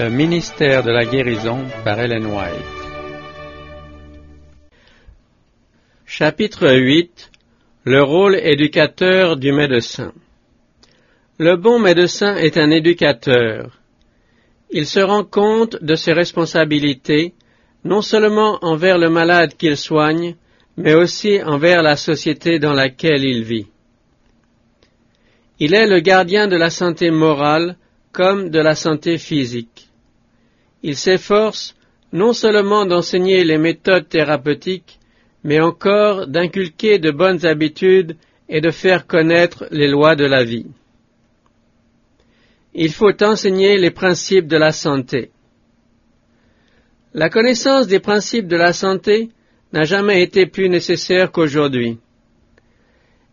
Le ministère de la guérison par Ellen White. Chapitre 8 Le rôle éducateur du médecin. Le bon médecin est un éducateur. Il se rend compte de ses responsabilités, non seulement envers le malade qu'il soigne, mais aussi envers la société dans laquelle il vit. Il est le gardien de la santé morale comme de la santé physique. Il s'efforce non seulement d'enseigner les méthodes thérapeutiques, mais encore d'inculquer de bonnes habitudes et de faire connaître les lois de la vie. Il faut enseigner les principes de la santé. La connaissance des principes de la santé n'a jamais été plus nécessaire qu'aujourd'hui.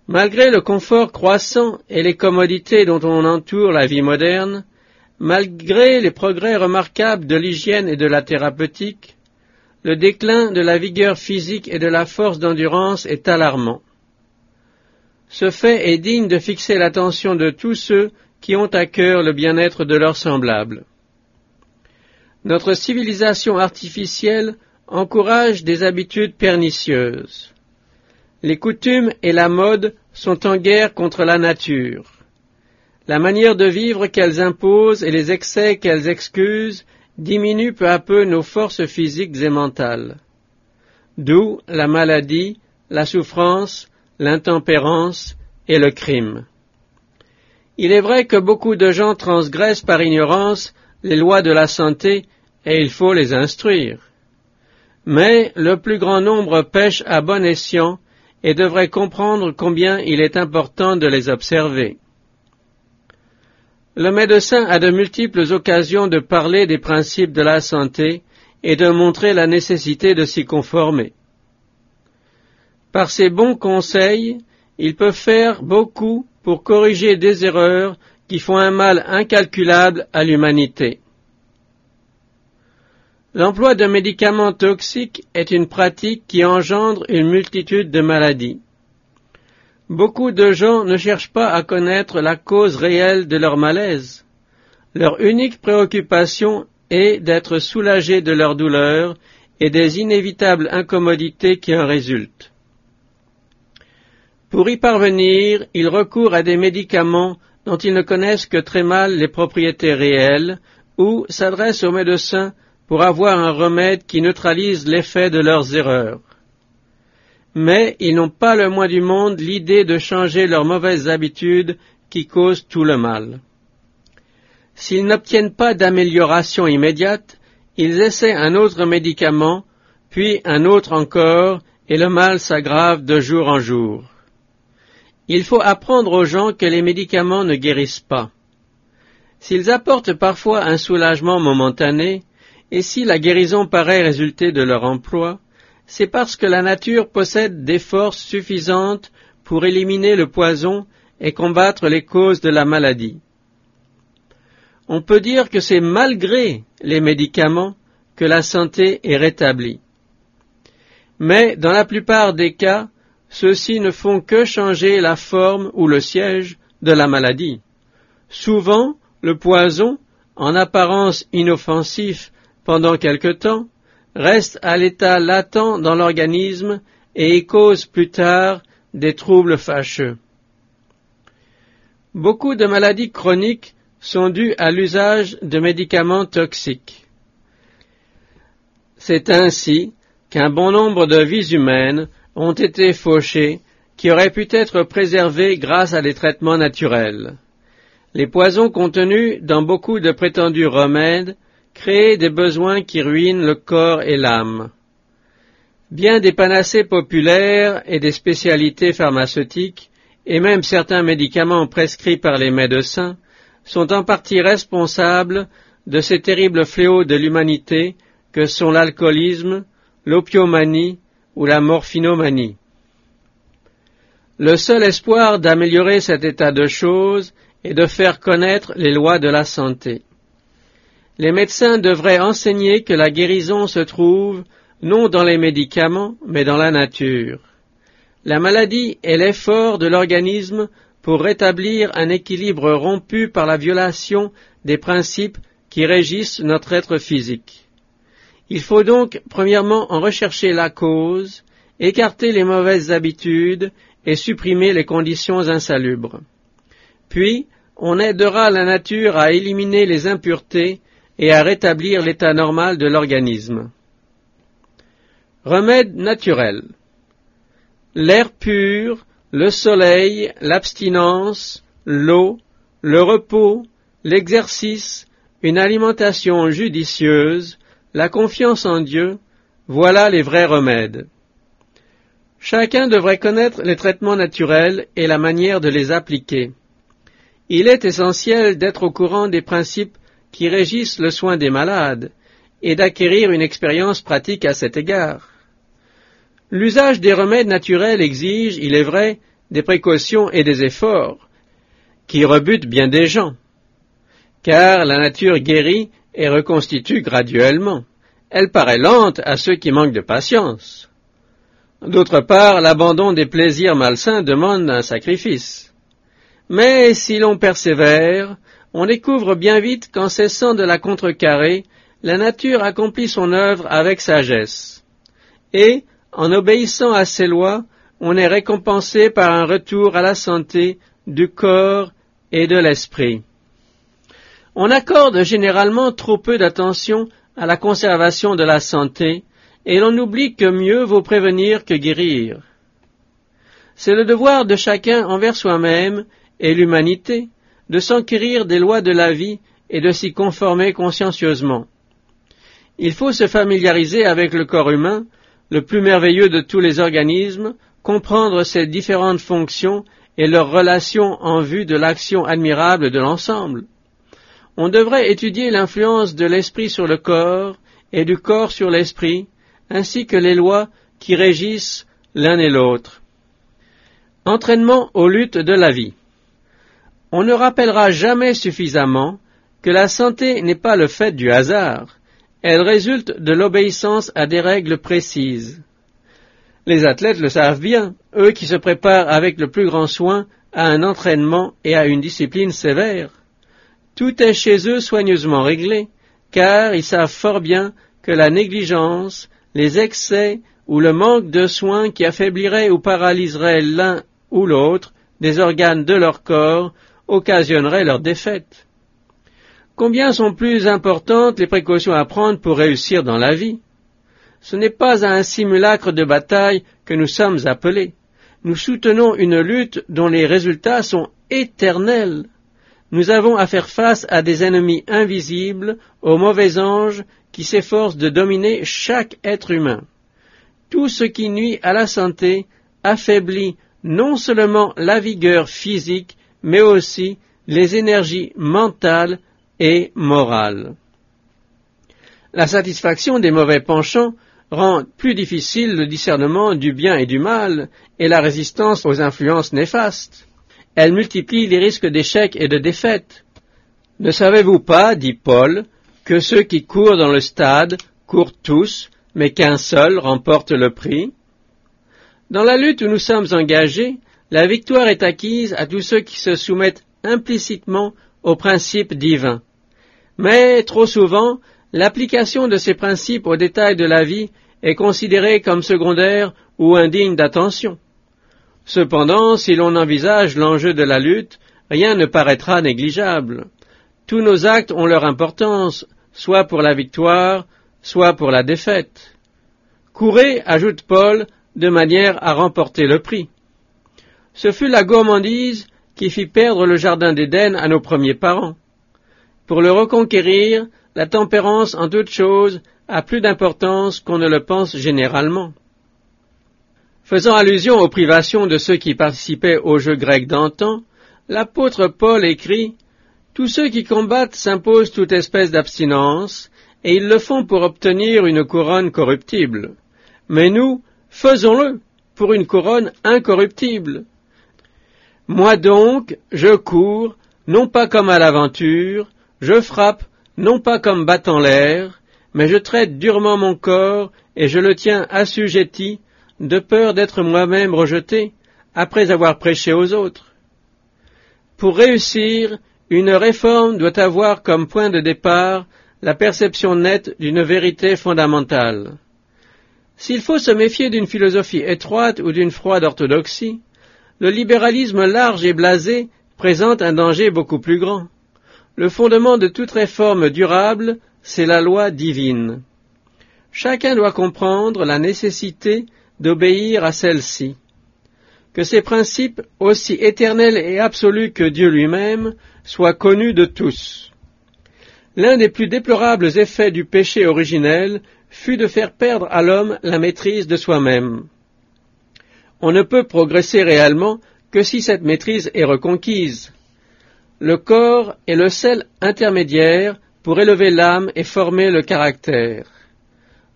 Malgré le confort croissant et les commodités dont on entoure la vie moderne, malgré les progrès remarquables de l'hygiène et de la thérapeutique, le déclin de la vigueur physique et de la force d'endurance est alarmant. Ce fait est digne de fixer l'attention de tous ceux qui ont à cœur le bien-être de leurs semblables. Notre civilisation artificielle encourage des habitudes pernicieuses. Les coutumes et la mode sont en guerre contre la nature. La manière de vivre qu'elles imposent et les excès qu'elles excusent diminuent peu à peu nos forces physiques et mentales. D'où la maladie, la souffrance, l'intempérance et le crime. Il est vrai que beaucoup de gens transgressent par ignorance les lois de la santé et il faut les instruire. Mais le plus grand nombre pêche à bon escient et devrait comprendre combien il est important de les observer. Le médecin a de multiples occasions de parler des principes de la santé et de montrer la nécessité de s'y conformer. Par ses bons conseils, il peut faire beaucoup pour corriger des erreurs qui font un mal incalculable à l'humanité. L'emploi de médicaments toxiques est une pratique qui engendre une multitude de maladies. Beaucoup de gens ne cherchent pas à connaître la cause réelle de leur malaise. Leur unique préoccupation est d'être soulagés de leur douleur et des inévitables incommodités qui en résultent. Pour y parvenir, ils recourent à des médicaments dont ils ne connaissent que très mal les propriétés réelles ou s'adressent aux médecins pour avoir un remède qui neutralise l'effet de leurs erreurs. Mais ils n'ont pas le moins du monde l'idée de changer leurs mauvaises habitudes qui causent tout le mal. S'ils n'obtiennent pas d'amélioration immédiate, ils essaient un autre médicament, puis un autre encore, et le mal s'aggrave de jour en jour. Il faut apprendre aux gens que les médicaments ne guérissent pas. S'ils apportent parfois un soulagement momentané, et si la guérison paraît résulter de leur emploi, c'est parce que la nature possède des forces suffisantes pour éliminer le poison et combattre les causes de la maladie. On peut dire que c'est malgré les médicaments que la santé est rétablie. Mais dans la plupart des cas, ceux-ci ne font que changer la forme ou le siège de la maladie. Souvent, le poison, en apparence inoffensif pendant quelque temps, reste à l'état latent dans l'organisme et y cause plus tard des troubles fâcheux. Beaucoup de maladies chroniques sont dues à l'usage de médicaments toxiques. C'est ainsi qu'un bon nombre de vies humaines ont été fauchées qui auraient pu être préservées grâce à des traitements naturels. Les poisons contenus dans beaucoup de prétendus remèdes créer des besoins qui ruinent le corps et l'âme. Bien des panacées populaires et des spécialités pharmaceutiques, et même certains médicaments prescrits par les médecins, sont en partie responsables de ces terribles fléaux de l'humanité que sont l'alcoolisme, l'opiomanie ou la morphinomanie. Le seul espoir d'améliorer cet état de choses est de faire connaître les lois de la santé. Les médecins devraient enseigner que la guérison se trouve non dans les médicaments, mais dans la nature. La maladie est l'effort de l'organisme pour rétablir un équilibre rompu par la violation des principes qui régissent notre être physique. Il faut donc premièrement en rechercher la cause, écarter les mauvaises habitudes et supprimer les conditions insalubres. Puis, on aidera la nature à éliminer les impuretés et à rétablir l'état normal de l'organisme. Remède naturel. L'air pur, le soleil, l'abstinence, l'eau, le repos, l'exercice, une alimentation judicieuse, la confiance en Dieu, voilà les vrais remèdes. Chacun devrait connaître les traitements naturels et la manière de les appliquer. Il est essentiel d'être au courant des principes qui régissent le soin des malades et d'acquérir une expérience pratique à cet égard. L'usage des remèdes naturels exige, il est vrai, des précautions et des efforts, qui rebutent bien des gens, car la nature guérit et reconstitue graduellement. Elle paraît lente à ceux qui manquent de patience. D'autre part, l'abandon des plaisirs malsains demande un sacrifice. Mais si l'on persévère, on découvre bien vite qu'en cessant de la contrecarrer, la nature accomplit son œuvre avec sagesse. Et, en obéissant à ses lois, on est récompensé par un retour à la santé du corps et de l'esprit. On accorde généralement trop peu d'attention à la conservation de la santé, et l'on oublie que mieux vaut prévenir que guérir. C'est le devoir de chacun envers soi-même et l'humanité de s'enquérir des lois de la vie et de s'y conformer consciencieusement. Il faut se familiariser avec le corps humain, le plus merveilleux de tous les organismes, comprendre ses différentes fonctions et leurs relations en vue de l'action admirable de l'ensemble. On devrait étudier l'influence de l'esprit sur le corps et du corps sur l'esprit, ainsi que les lois qui régissent l'un et l'autre. Entraînement aux luttes de la vie. On ne rappellera jamais suffisamment que la santé n'est pas le fait du hasard, elle résulte de l'obéissance à des règles précises. Les athlètes le savent bien, eux qui se préparent avec le plus grand soin à un entraînement et à une discipline sévère. Tout est chez eux soigneusement réglé, car ils savent fort bien que la négligence, les excès ou le manque de soins qui affaibliraient ou paralyseraient l'un ou l'autre des organes de leur corps occasionnerait leur défaite. Combien sont plus importantes les précautions à prendre pour réussir dans la vie? Ce n'est pas à un simulacre de bataille que nous sommes appelés. Nous soutenons une lutte dont les résultats sont éternels. Nous avons à faire face à des ennemis invisibles, aux mauvais anges qui s'efforcent de dominer chaque être humain. Tout ce qui nuit à la santé affaiblit non seulement la vigueur physique, mais aussi les énergies mentales et morales. La satisfaction des mauvais penchants rend plus difficile le discernement du bien et du mal et la résistance aux influences néfastes. Elle multiplie les risques d'échec et de défaite. Ne savez-vous pas, dit Paul, que ceux qui courent dans le stade courent tous, mais qu'un seul remporte le prix? Dans la lutte où nous sommes engagés, la victoire est acquise à tous ceux qui se soumettent implicitement aux principes divins. Mais trop souvent, l'application de ces principes aux détails de la vie est considérée comme secondaire ou indigne d'attention. Cependant, si l'on envisage l'enjeu de la lutte, rien ne paraîtra négligeable. Tous nos actes ont leur importance, soit pour la victoire, soit pour la défaite. Courez, ajoute Paul, de manière à remporter le prix. Ce fut la gourmandise qui fit perdre le jardin d'Éden à nos premiers parents. Pour le reconquérir, la tempérance en toutes choses a plus d'importance qu'on ne le pense généralement. Faisant allusion aux privations de ceux qui participaient aux jeux grecs d'antan, l'apôtre Paul écrit Tous ceux qui combattent s'imposent toute espèce d'abstinence, et ils le font pour obtenir une couronne corruptible. Mais nous, faisons-le pour une couronne incorruptible. Moi donc, je cours, non pas comme à l'aventure, je frappe, non pas comme battant l'air, mais je traite durement mon corps, et je le tiens assujetti, de peur d'être moi-même rejeté, après avoir prêché aux autres. Pour réussir, une réforme doit avoir comme point de départ la perception nette d'une vérité fondamentale. S'il faut se méfier d'une philosophie étroite ou d'une froide orthodoxie, le libéralisme large et blasé présente un danger beaucoup plus grand. Le fondement de toute réforme durable, c'est la loi divine. Chacun doit comprendre la nécessité d'obéir à celle-ci. Que ces principes, aussi éternels et absolus que Dieu lui-même, soient connus de tous. L'un des plus déplorables effets du péché originel fut de faire perdre à l'homme la maîtrise de soi-même. On ne peut progresser réellement que si cette maîtrise est reconquise. Le corps est le sel intermédiaire pour élever l'âme et former le caractère.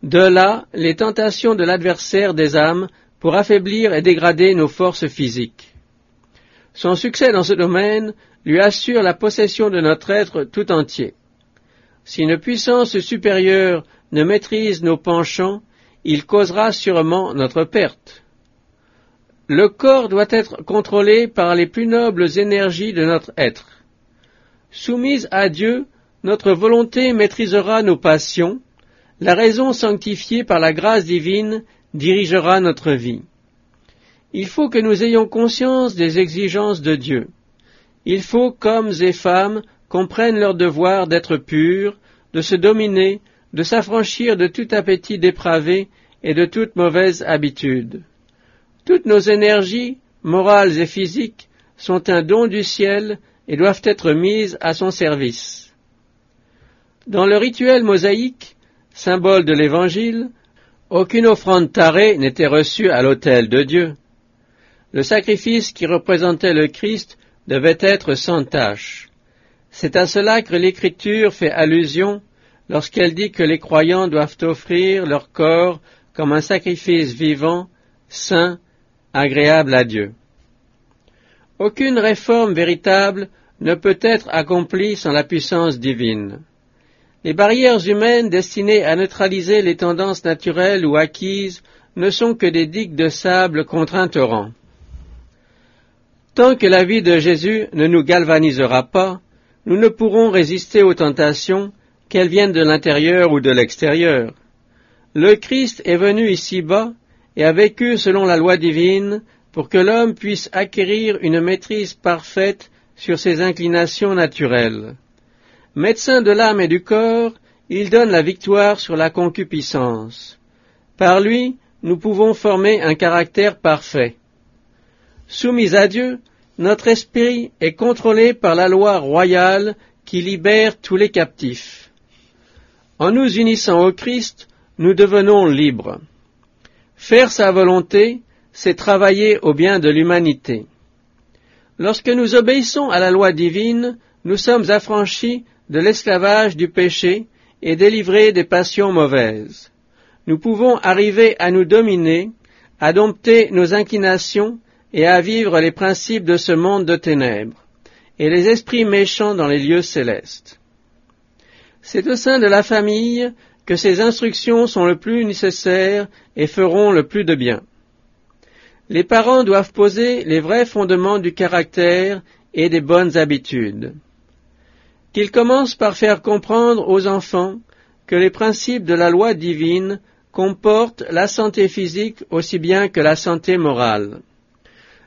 De là, les tentations de l'adversaire des âmes pour affaiblir et dégrader nos forces physiques. Son succès dans ce domaine lui assure la possession de notre être tout entier. Si une puissance supérieure ne maîtrise nos penchants, il causera sûrement notre perte. Le corps doit être contrôlé par les plus nobles énergies de notre être. Soumise à Dieu, notre volonté maîtrisera nos passions, la raison sanctifiée par la grâce divine dirigera notre vie. Il faut que nous ayons conscience des exigences de Dieu. Il faut qu'hommes et femmes comprennent leur devoir d'être purs, de se dominer, de s'affranchir de tout appétit dépravé et de toute mauvaise habitude. Toutes nos énergies, morales et physiques, sont un don du ciel et doivent être mises à son service. Dans le rituel mosaïque, symbole de l'Évangile, aucune offrande tarée n'était reçue à l'autel de Dieu. Le sacrifice qui représentait le Christ devait être sans tache. C'est à cela que l'Écriture fait allusion lorsqu'elle dit que les croyants doivent offrir leur corps comme un sacrifice vivant, saint, agréable à Dieu. Aucune réforme véritable ne peut être accomplie sans la puissance divine. Les barrières humaines destinées à neutraliser les tendances naturelles ou acquises ne sont que des digues de sable contre un torrent. Tant que la vie de Jésus ne nous galvanisera pas, nous ne pourrons résister aux tentations, qu'elles viennent de l'intérieur ou de l'extérieur. Le Christ est venu ici-bas et a vécu selon la loi divine pour que l'homme puisse acquérir une maîtrise parfaite sur ses inclinations naturelles. Médecin de l'âme et du corps, il donne la victoire sur la concupiscence. Par lui, nous pouvons former un caractère parfait. Soumis à Dieu, notre esprit est contrôlé par la loi royale qui libère tous les captifs. En nous unissant au Christ, nous devenons libres. Faire sa volonté, c'est travailler au bien de l'humanité. Lorsque nous obéissons à la loi divine, nous sommes affranchis de l'esclavage du péché et délivrés des passions mauvaises. Nous pouvons arriver à nous dominer, à dompter nos inclinations et à vivre les principes de ce monde de ténèbres et les esprits méchants dans les lieux célestes. C'est au sein de la famille que ces instructions sont le plus nécessaires et feront le plus de bien. Les parents doivent poser les vrais fondements du caractère et des bonnes habitudes. Qu'ils commencent par faire comprendre aux enfants que les principes de la loi divine comportent la santé physique aussi bien que la santé morale.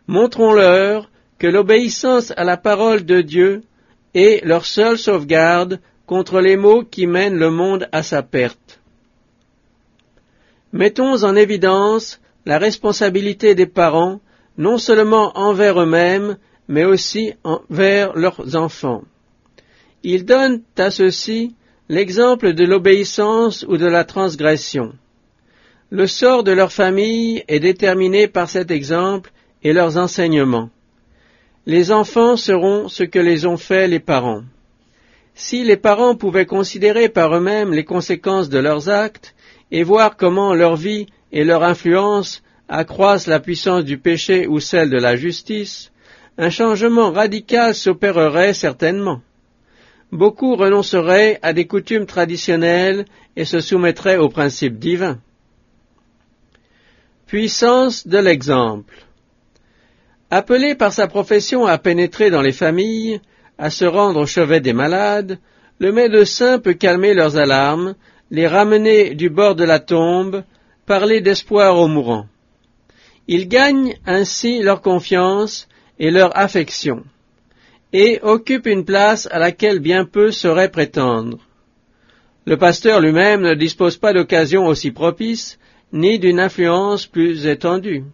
Montrons-leur que l'obéissance à la parole de Dieu est leur seule sauvegarde contre les maux qui mènent le monde à sa perte. Mettons en évidence la responsabilité des parents, non seulement envers eux-mêmes, mais aussi envers leurs enfants. Ils donnent à ceux-ci l'exemple de l'obéissance ou de la transgression. Le sort de leur famille est déterminé par cet exemple et leurs enseignements. Les enfants seront ce que les ont fait les parents. Si les parents pouvaient considérer par eux-mêmes les conséquences de leurs actes et voir comment leur vie et leur influence accroissent la puissance du péché ou celle de la justice, un changement radical s'opérerait certainement. Beaucoup renonceraient à des coutumes traditionnelles et se soumettraient aux principes divins. Puissance de l'exemple. Appelé par sa profession à pénétrer dans les familles, à se rendre au chevet des malades, le médecin peut calmer leurs alarmes, les ramener du bord de la tombe, parler d'espoir aux mourants. Il gagne ainsi leur confiance et leur affection, et occupe une place à laquelle bien peu sauraient prétendre. Le pasteur lui-même ne dispose pas d'occasion aussi propice, ni d'une influence plus étendue.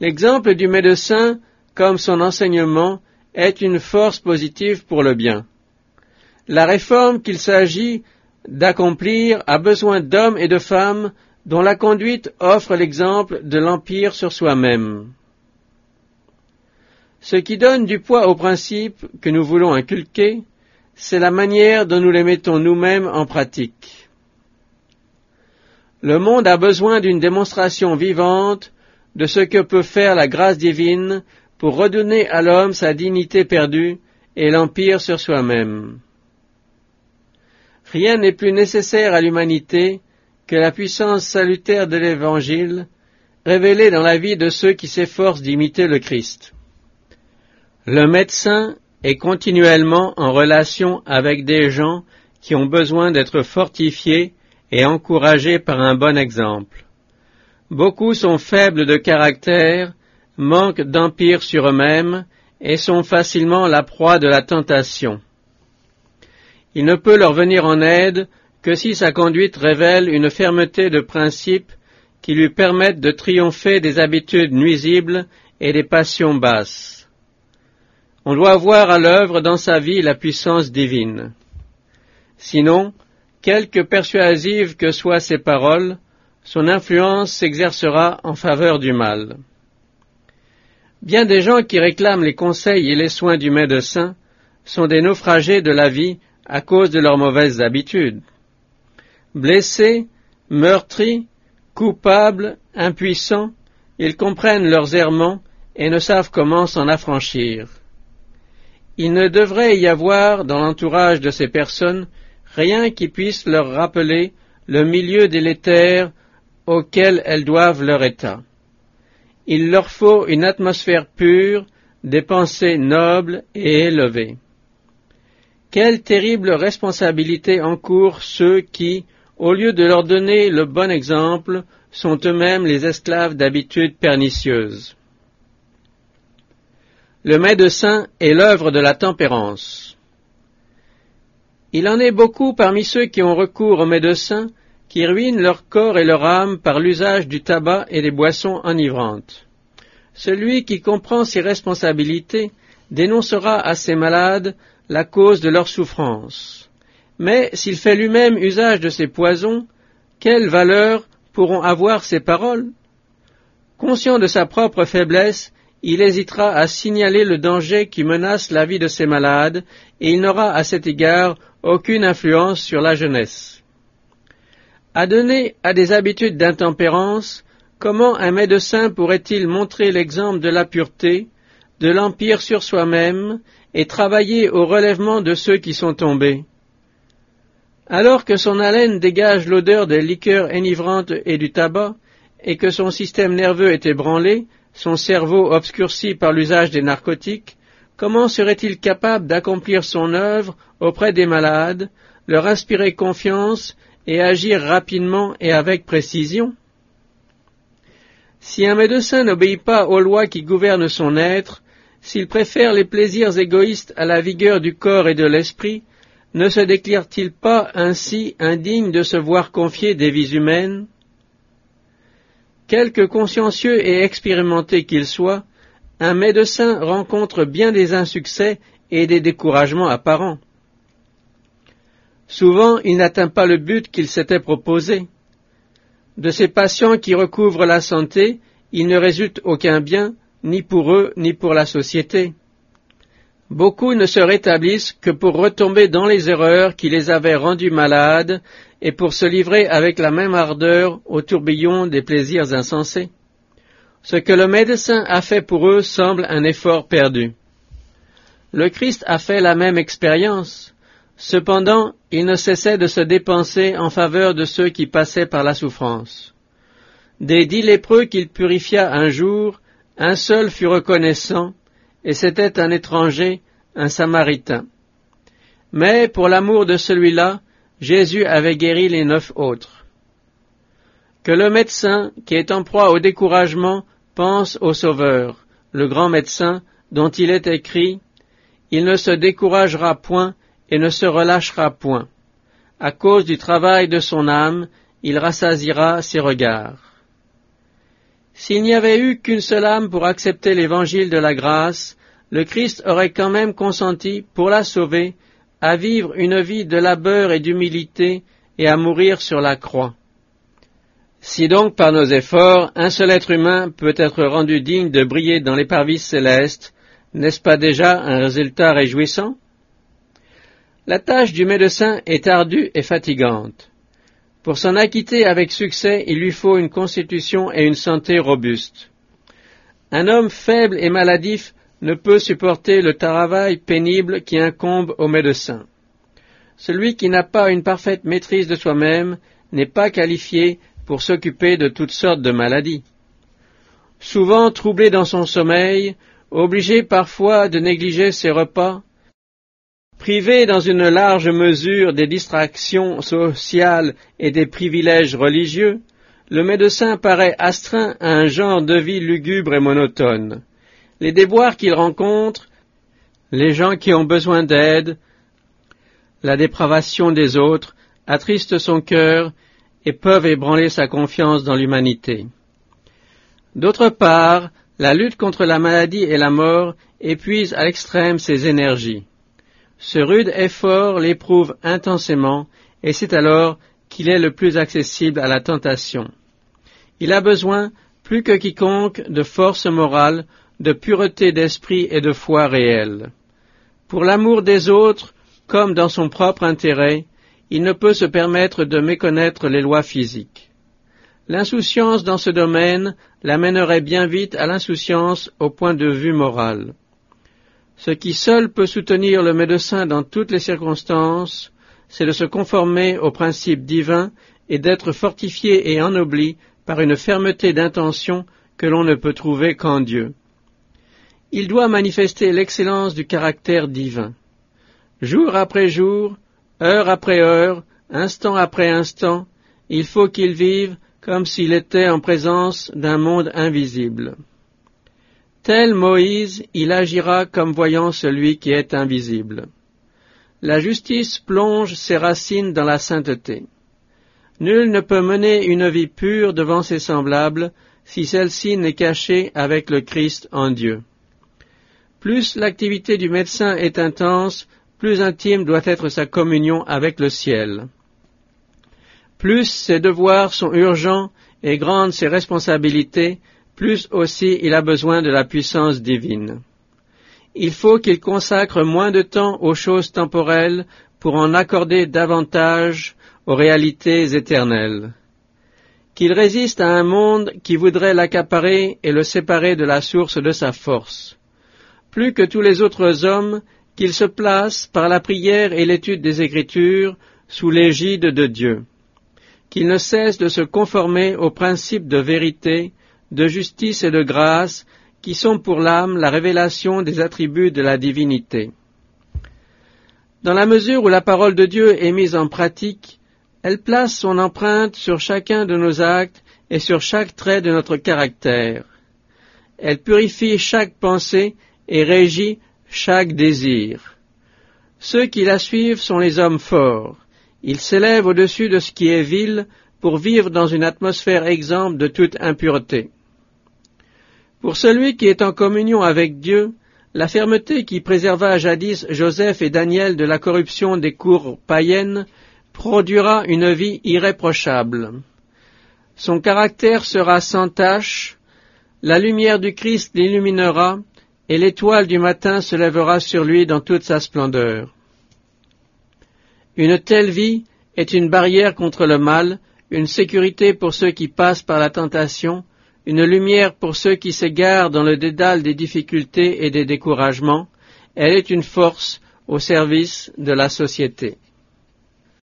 L'exemple du médecin, comme son enseignement, est une force positive pour le bien. La réforme qu'il s'agit d'accomplir a besoin d'hommes et de femmes dont la conduite offre l'exemple de l'empire sur soi-même. Ce qui donne du poids aux principes que nous voulons inculquer, c'est la manière dont nous les mettons nous-mêmes en pratique. Le monde a besoin d'une démonstration vivante de ce que peut faire la grâce divine pour redonner à l'homme sa dignité perdue et l'empire sur soi-même. Rien n'est plus nécessaire à l'humanité que la puissance salutaire de l'Évangile révélée dans la vie de ceux qui s'efforcent d'imiter le Christ. Le médecin est continuellement en relation avec des gens qui ont besoin d'être fortifiés et encouragés par un bon exemple. Beaucoup sont faibles de caractère, manquent d'empire sur eux-mêmes et sont facilement la proie de la tentation. Il ne peut leur venir en aide que si sa conduite révèle une fermeté de principe qui lui permette de triompher des habitudes nuisibles et des passions basses. On doit voir à l'œuvre dans sa vie la puissance divine. Sinon, quelque persuasives que soient ses paroles, son influence s'exercera en faveur du mal. Bien des gens qui réclament les conseils et les soins du médecin sont des naufragés de la vie à cause de leurs mauvaises habitudes. Blessés, meurtris, coupables, impuissants, ils comprennent leurs errements et ne savent comment s'en affranchir. Il ne devrait y avoir dans l'entourage de ces personnes rien qui puisse leur rappeler le milieu délétère auquel elles doivent leur état. Il leur faut une atmosphère pure, des pensées nobles et élevées. Quelle terrible responsabilité encourent ceux qui, au lieu de leur donner le bon exemple, sont eux-mêmes les esclaves d'habitudes pernicieuses. Le médecin est l'œuvre de la tempérance. Il en est beaucoup parmi ceux qui ont recours au médecin qui ruinent leur corps et leur âme par l'usage du tabac et des boissons enivrantes. Celui qui comprend ses responsabilités dénoncera à ses malades la cause de leur souffrance. Mais s'il fait lui-même usage de ces poisons, quelle valeur pourront avoir ces paroles? Conscient de sa propre faiblesse, il hésitera à signaler le danger qui menace la vie de ses malades, et il n'aura à cet égard aucune influence sur la jeunesse. À donner à des habitudes d'intempérance, comment un médecin pourrait-il montrer l'exemple de la pureté, de l'empire sur soi-même et travailler au relèvement de ceux qui sont tombés. Alors que son haleine dégage l'odeur des liqueurs enivrantes et du tabac, et que son système nerveux est ébranlé, son cerveau obscurci par l'usage des narcotiques, comment serait-il capable d'accomplir son œuvre auprès des malades, leur inspirer confiance et agir rapidement et avec précision Si un médecin n'obéit pas aux lois qui gouvernent son être, s'il préfère les plaisirs égoïstes à la vigueur du corps et de l'esprit, ne se déclare-t-il pas ainsi indigne de se voir confier des vies humaines? Quelque consciencieux et expérimenté qu'il soit, un médecin rencontre bien des insuccès et des découragements apparents. Souvent, il n'atteint pas le but qu'il s'était proposé. De ces patients qui recouvrent la santé, il ne résulte aucun bien, ni pour eux, ni pour la société. Beaucoup ne se rétablissent que pour retomber dans les erreurs qui les avaient rendus malades et pour se livrer avec la même ardeur au tourbillon des plaisirs insensés. Ce que le médecin a fait pour eux semble un effort perdu. Le Christ a fait la même expérience. Cependant, il ne cessait de se dépenser en faveur de ceux qui passaient par la souffrance. Des dix lépreux qu'il purifia un jour, un seul fut reconnaissant, et c'était un étranger, un samaritain. Mais pour l'amour de celui-là, Jésus avait guéri les neuf autres. Que le médecin, qui est en proie au découragement, pense au Sauveur, le grand médecin, dont il est écrit Il ne se découragera point et ne se relâchera point. À cause du travail de son âme, il rassasira ses regards. S'il n'y avait eu qu'une seule âme pour accepter l'évangile de la grâce, le Christ aurait quand même consenti, pour la sauver, à vivre une vie de labeur et d'humilité et à mourir sur la croix. Si donc par nos efforts un seul être humain peut être rendu digne de briller dans les parvis célestes, n'est-ce pas déjà un résultat réjouissant? La tâche du médecin est ardue et fatigante. Pour s'en acquitter avec succès, il lui faut une constitution et une santé robustes. Un homme faible et maladif ne peut supporter le travail pénible qui incombe au médecin. Celui qui n'a pas une parfaite maîtrise de soi-même n'est pas qualifié pour s'occuper de toutes sortes de maladies. Souvent troublé dans son sommeil, obligé parfois de négliger ses repas, Privé dans une large mesure des distractions sociales et des privilèges religieux, le médecin paraît astreint à un genre de vie lugubre et monotone. Les déboires qu'il rencontre, les gens qui ont besoin d'aide, la dépravation des autres attristent son cœur et peuvent ébranler sa confiance dans l'humanité. D'autre part, la lutte contre la maladie et la mort épuise à l'extrême ses énergies. Ce rude effort l'éprouve intensément, et c'est alors qu'il est le plus accessible à la tentation. Il a besoin, plus que quiconque, de force morale, de pureté d'esprit et de foi réelle. Pour l'amour des autres, comme dans son propre intérêt, il ne peut se permettre de méconnaître les lois physiques. L'insouciance dans ce domaine l'amènerait bien vite à l'insouciance au point de vue moral. Ce qui seul peut soutenir le médecin dans toutes les circonstances, c'est de se conformer aux principes divins et d'être fortifié et ennobli par une fermeté d'intention que l'on ne peut trouver qu'en Dieu. Il doit manifester l'excellence du caractère divin. Jour après jour, heure après heure, instant après instant, il faut qu'il vive comme s'il était en présence d'un monde invisible. Tel Moïse, il agira comme voyant celui qui est invisible. La justice plonge ses racines dans la sainteté. Nul ne peut mener une vie pure devant ses semblables si celle-ci n'est cachée avec le Christ en Dieu. Plus l'activité du médecin est intense, plus intime doit être sa communion avec le ciel. Plus ses devoirs sont urgents et grandes ses responsabilités, plus aussi il a besoin de la puissance divine. Il faut qu'il consacre moins de temps aux choses temporelles pour en accorder davantage aux réalités éternelles. Qu'il résiste à un monde qui voudrait l'accaparer et le séparer de la source de sa force. Plus que tous les autres hommes, qu'il se place par la prière et l'étude des Écritures sous l'égide de Dieu. Qu'il ne cesse de se conformer aux principes de vérité de justice et de grâce qui sont pour l'âme la révélation des attributs de la divinité. Dans la mesure où la parole de Dieu est mise en pratique, elle place son empreinte sur chacun de nos actes et sur chaque trait de notre caractère. Elle purifie chaque pensée et régit chaque désir. Ceux qui la suivent sont les hommes forts. Ils s'élèvent au-dessus de ce qui est vil pour vivre dans une atmosphère exempte de toute impureté. Pour celui qui est en communion avec Dieu, la fermeté qui préserva jadis Joseph et Daniel de la corruption des cours païennes produira une vie irréprochable. Son caractère sera sans tache, la lumière du Christ l'illuminera, et l'étoile du matin se lèvera sur lui dans toute sa splendeur. Une telle vie est une barrière contre le mal, une sécurité pour ceux qui passent par la tentation, une lumière pour ceux qui s'égarent dans le dédale des difficultés et des découragements, elle est une force au service de la société.